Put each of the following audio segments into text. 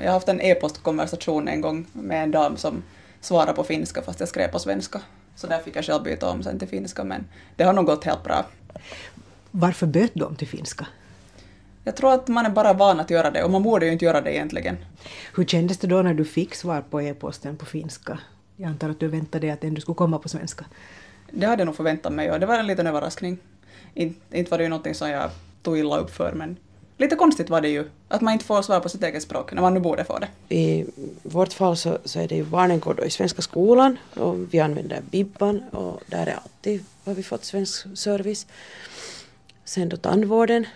Jag har haft en e-postkonversation en gång med en dam som svarade på finska fast jag skrev på svenska. Så där fick jag själv byta om sen till finska, men det har nog gått helt bra. Varför du om till finska? Jag tror att man är bara van att göra det och man borde ju inte göra det egentligen. Hur kändes det då när du fick svar på e-posten på finska? Jag antar att du väntade dig att den skulle komma på svenska. Det hade jag nog förväntat mig och det var en liten överraskning. Inte, inte var det ju någonting som jag tog illa upp för men lite konstigt var det ju att man inte får svar på sitt eget språk när man nu borde få det. I vårt fall så, så är det ju barnen går då i svenska skolan och vi använder Bibban och där är alltid har vi fått svensk service. Sen då tandvården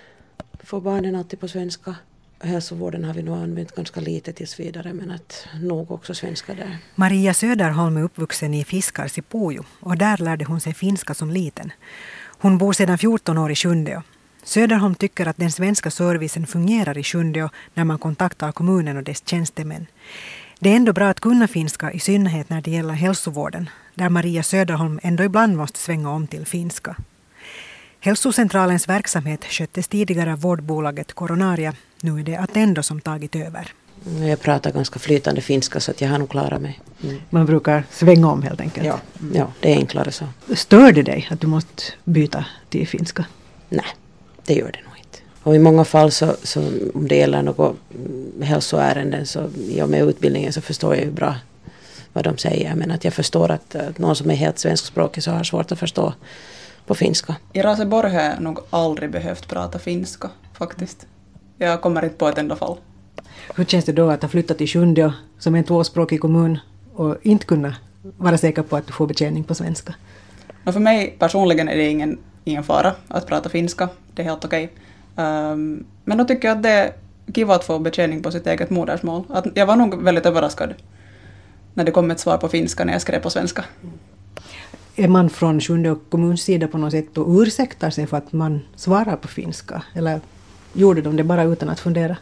får barnen alltid på svenska. Hälsovården har vi nog använt ganska lite tills vidare men att nog också svenska där. Maria Söderholm är uppvuxen i Fiskars i Pujo och där lärde hon sig finska som liten. Hon bor sedan 14 år i Sjundeå. Söderholm tycker att den svenska servicen fungerar i Sjundeå när man kontaktar kommunen och dess tjänstemän. Det är ändå bra att kunna finska, i synnerhet när det gäller hälsovården, där Maria Söderholm ändå ibland måste svänga om till finska. Hälsocentralens verksamhet sköttes tidigare av vårdbolaget Coronaria. Nu är det Attendo som tagit över. Jag pratar ganska flytande finska så att jag har nog klarat mig. Mm. Man brukar svänga om helt enkelt. Ja, ja, det är enklare så. Stör det dig att du måste byta till finska? Nej, det gör det nog inte. Och i många fall så, så om det gäller något mm, hälsoärenden så i och med utbildningen så förstår jag ju bra vad de säger. Men att jag förstår att, att någon som är helt svenskspråkig så har svårt att förstå på finska. I Raseborg har jag nog aldrig behövt prata finska faktiskt. Jag kommer inte på ett enda fall. Hur känns det då att ha flyttat till Sjundeå som en tvåspråkig kommun och inte kunna vara säker på att du får betjäning på svenska? No, för mig personligen är det ingen, ingen fara att prata finska. Det är helt okej. Um, men då tycker jag att det är kiva att få betjäning på sitt eget modersmål. Att jag var nog väldigt överraskad när det kom ett svar på finska när jag skrev på svenska. Är man från Sjundeå kommuns sida på något sätt och ursäktar sig för att man svarar på finska? Eller gjorde de det bara utan att fundera?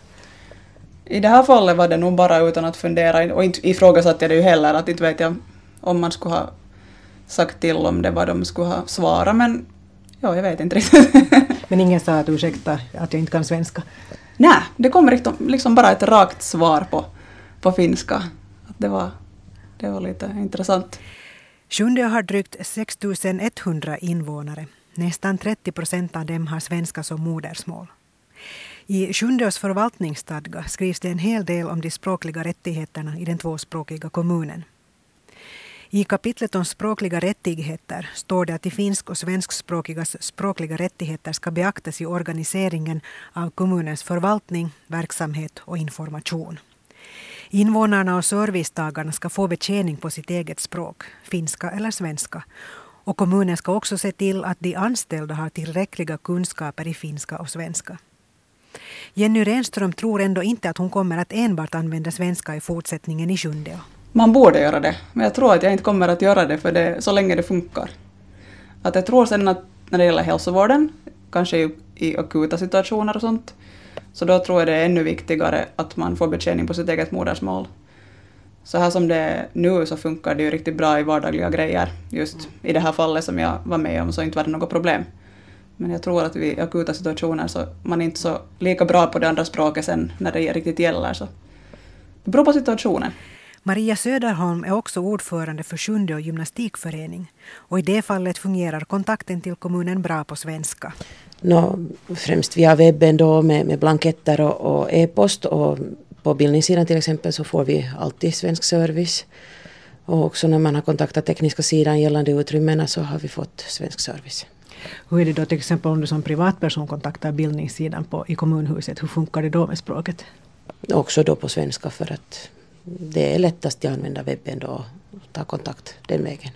I det här fallet var det nog bara utan att fundera och inte ifrågasatte jag det ju heller att inte vet jag om man skulle ha sagt till om det vad de skulle ha svarat men ja, jag vet inte riktigt. men ingen sa att ursäkta att jag inte kan svenska? Nej, det kom liksom bara ett rakt svar på, på finska. Att det, var, det var lite intressant. Sjundeå har drygt 6 100 invånare. Nästan 30 procent av dem har svenska som modersmål. I Sjundeås förvaltningsstadga skrivs det en hel del om de språkliga rättigheterna i den tvåspråkiga kommunen. I kapitlet om språkliga rättigheter står det att de finsk och svenskspråkigas språkliga rättigheter ska beaktas i organiseringen av kommunens förvaltning, verksamhet och information. Invånarna och servicetagarna ska få betjäning på sitt eget språk, finska eller svenska. Och kommunen ska också se till att de anställda har tillräckliga kunskaper i finska och svenska. Jenny Renström tror ändå inte att hon kommer att enbart använda svenska i fortsättningen i Sjundeå. Man borde göra det, men jag tror att jag inte kommer att göra det för det, så länge det funkar. Att jag tror sen att när det gäller hälsovården, kanske i, i akuta situationer och sånt, så då tror jag det är ännu viktigare att man får betjäning på sitt eget modersmål. Så här som det är nu så funkar det ju riktigt bra i vardagliga grejer. Just i det här fallet som jag var med om så inte var det något problem. Men jag tror att i akuta situationer så man är inte så lika bra på det andra språket sen när det riktigt gäller. Så det beror på situationen. Maria Söderholm är också ordförande för Sjundeå gymnastikförening och i det fallet fungerar kontakten till kommunen bra på svenska. No, främst via webben då med, med blanketter och, och e-post och på bildningssidan till exempel så får vi alltid svensk service. Och också när man har kontaktat tekniska sidan gällande utrymmena så har vi fått svensk service. Hur är det då till exempel om du som privatperson kontaktar bildningssidan på, i kommunhuset, hur funkar det då med språket? Också då på svenska för att det är lättast att använda webben då och ta kontakt den vägen.